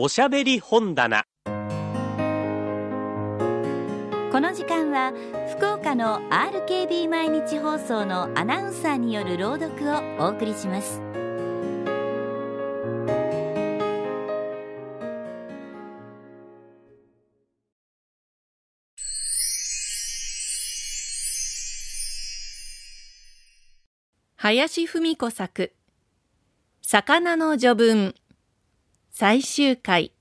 おしゃべり本棚。この時間は福岡の RKB 毎日放送のアナウンサーによる朗読をお送りします。林文子作。魚の序文。最終回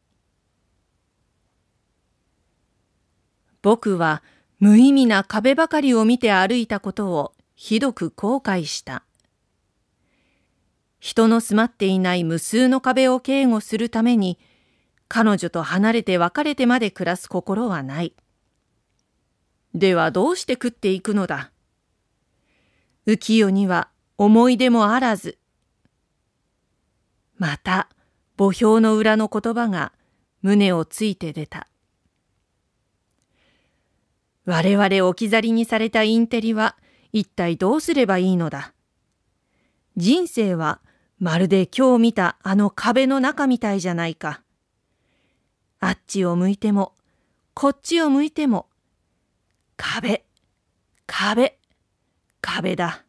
僕は無意味な壁ばかりを見て歩いたことをひどく後悔した。人の住まっていない無数の壁を警護するために彼女と離れて別れてまで暮らす心はない。ではどうして食っていくのだ？浮世には思い出もあらず。また、墓標の裏の言葉が胸をついて出た。我々置き去りにされたインテリは一体どうすればいいのだ。人生はまるで今日見たあの壁の中みたいじゃないか。あっちを向いても、こっちを向いても、壁、壁、壁だ。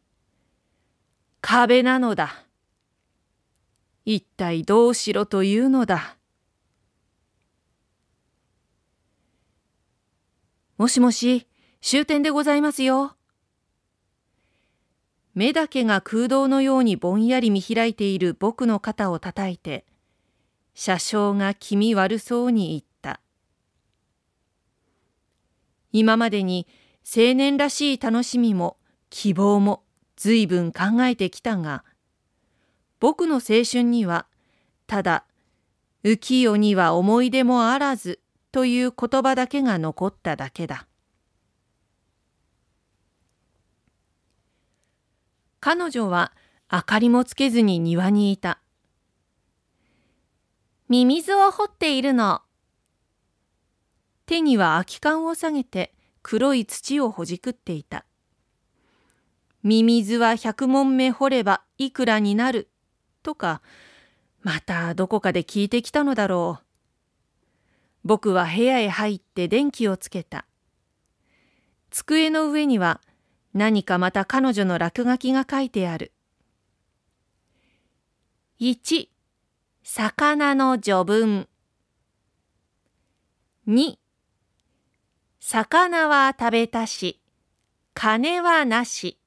壁なのだ。一体どうしろというのだ。もしもし、終点でございますよ。目だけが空洞のようにぼんやり見開いている僕の肩を叩いて、車掌が気味悪そうに言った。今までに青年らしい楽しみも希望も随分考えてきたが、僕の青春には、ただ、浮世には思い出もあらずという言葉だけが残っただけだ。彼女は明かりもつけずに庭にいた。ミミズを掘っているの。手には空き缶を下げて黒い土をほじくっていた。ミミズは百問目掘ればいくらになるとか、またどこかで聞いてきたのだろう。僕は部屋へ入って電気をつけた。机の上には何かまた彼女の落書きが書いてある。1、魚の序文。2、魚は食べたし、金はなし。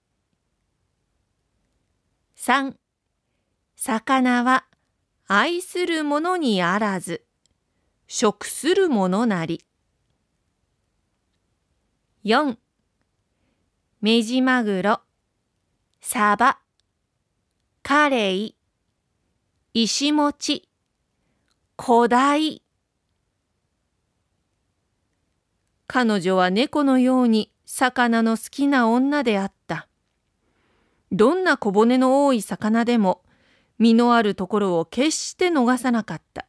3魚は愛する者にあらず食する者なり4メジマグロサバカレイ石餅古代彼女は猫のように魚の好きな女であった。どんな小骨の多い魚でも身のあるところを決して逃さなかった。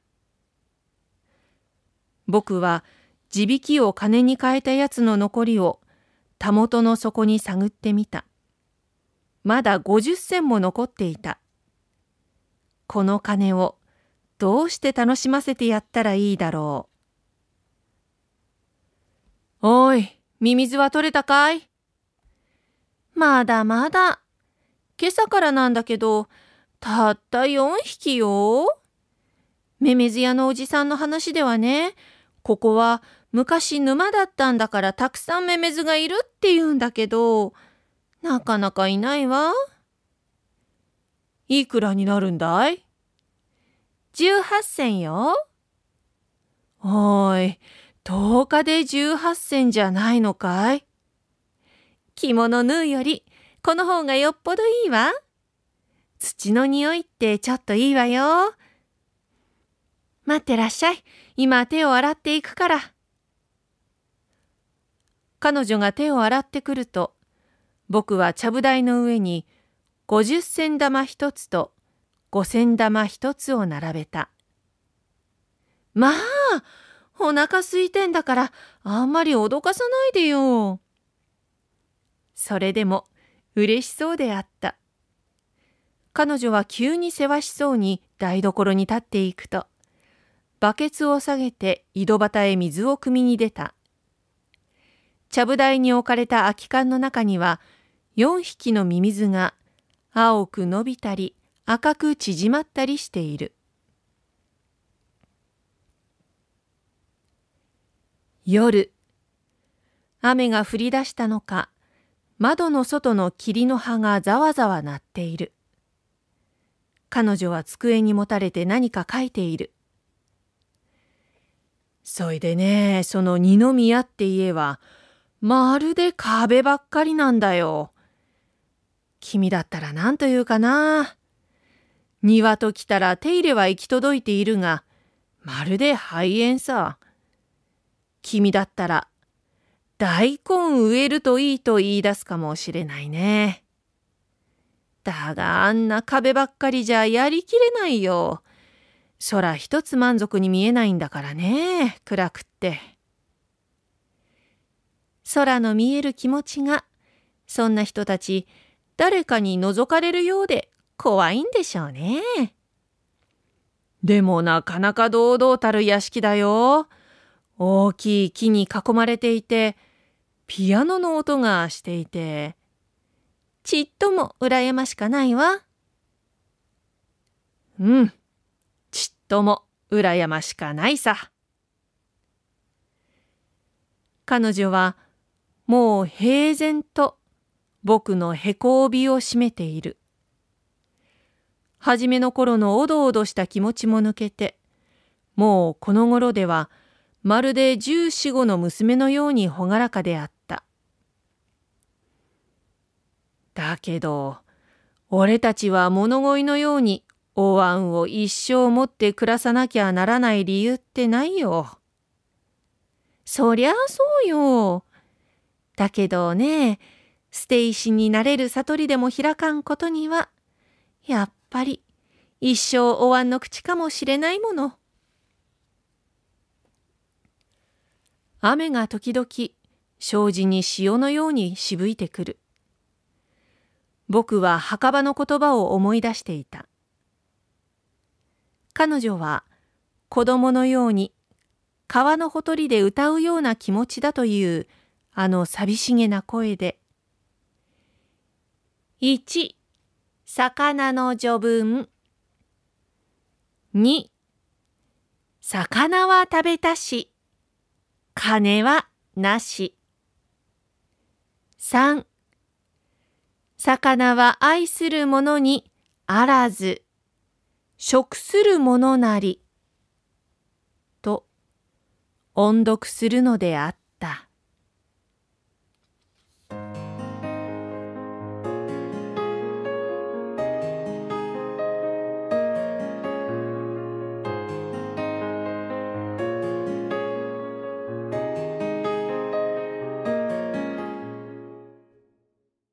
僕は地引きを金に変えたやつの残りをたもとの底に探ってみた。まだ50銭も残っていた。この金をどうして楽しませてやったらいいだろう。おい、ミミズは取れたかい？まだまだ。今朝からなんだけど、たった4匹よ。メメズ屋のおじさんの話ではね、ここは昔沼だったんだからたくさんメメズがいるって言うんだけど、なかなかいないわ。いくらになるんだい ?18 銭よ。おい、10日で18銭じゃないのかい？着物縫うよりこの方がよっぽどいいわ。土の匂いってちょっといいわよ。待ってらっしゃい。今手を洗っていくから。彼女が手を洗ってくると、僕はちゃぶ台の上に50銭玉一つと5銭玉一つを並べた。まあ、お腹空いてんだからあんまり脅かさないでよ。それでも嬉しそうであった。彼女は急にせわしそうに台所に立っていくと、バケツを下げて井戸端へ水を汲みに出た。ちゃぶ台に置かれた空き缶の中には、4匹のミミズが青く伸びたり赤く縮まったりしている。夜、雨が降り出したのか、窓の外の霧の葉がざわざわ鳴っている。彼女は机にもたれて何か書いている。そいでね、その二宮って家は、まるで壁ばっかりなんだよ。君だったら何と言うかな。庭と来たら手入れは行き届いているが、まるで肺炎さ。君だったら、大根植えるといいと言い出すかもしれないね。だがあんな壁ばっかりじゃやりきれないよ。空一つ満足に見えないんだからね、暗くって。空の見える気持ちが、そんな人たち、誰かに覗かれるようで怖いんでしょうね。でもなかなか堂々たる屋敷だよ。大きい木に囲まれていて、ピアノの音がしていて、ちっとも羨ましかないわ。うん、ちっとも羨ましかないさ。彼女はもう平然と僕のへこ帯を締めている。はじめの頃のおどおどした気持ちも抜けて、もうこの頃ではまるで十四五の娘のように朗らかであった。だけど、俺たちは物乞いのようにお椀を一生持って暮らさなきゃならない理由ってないよ。そりゃそうよ。だけどね、捨て石になれる悟りでも開かんことには、やっぱり一生お椀の口かもしれないもの。雨が時々障子に潮のようにしぶいてくる。僕は墓場の言葉を思い出していた。彼女は子供のように川のほとりで歌うような気持ちだというあの寂しげな声で1魚の序文2魚は食べたし金はなし3魚は愛するものにあらず食するものなりと音読するのであった。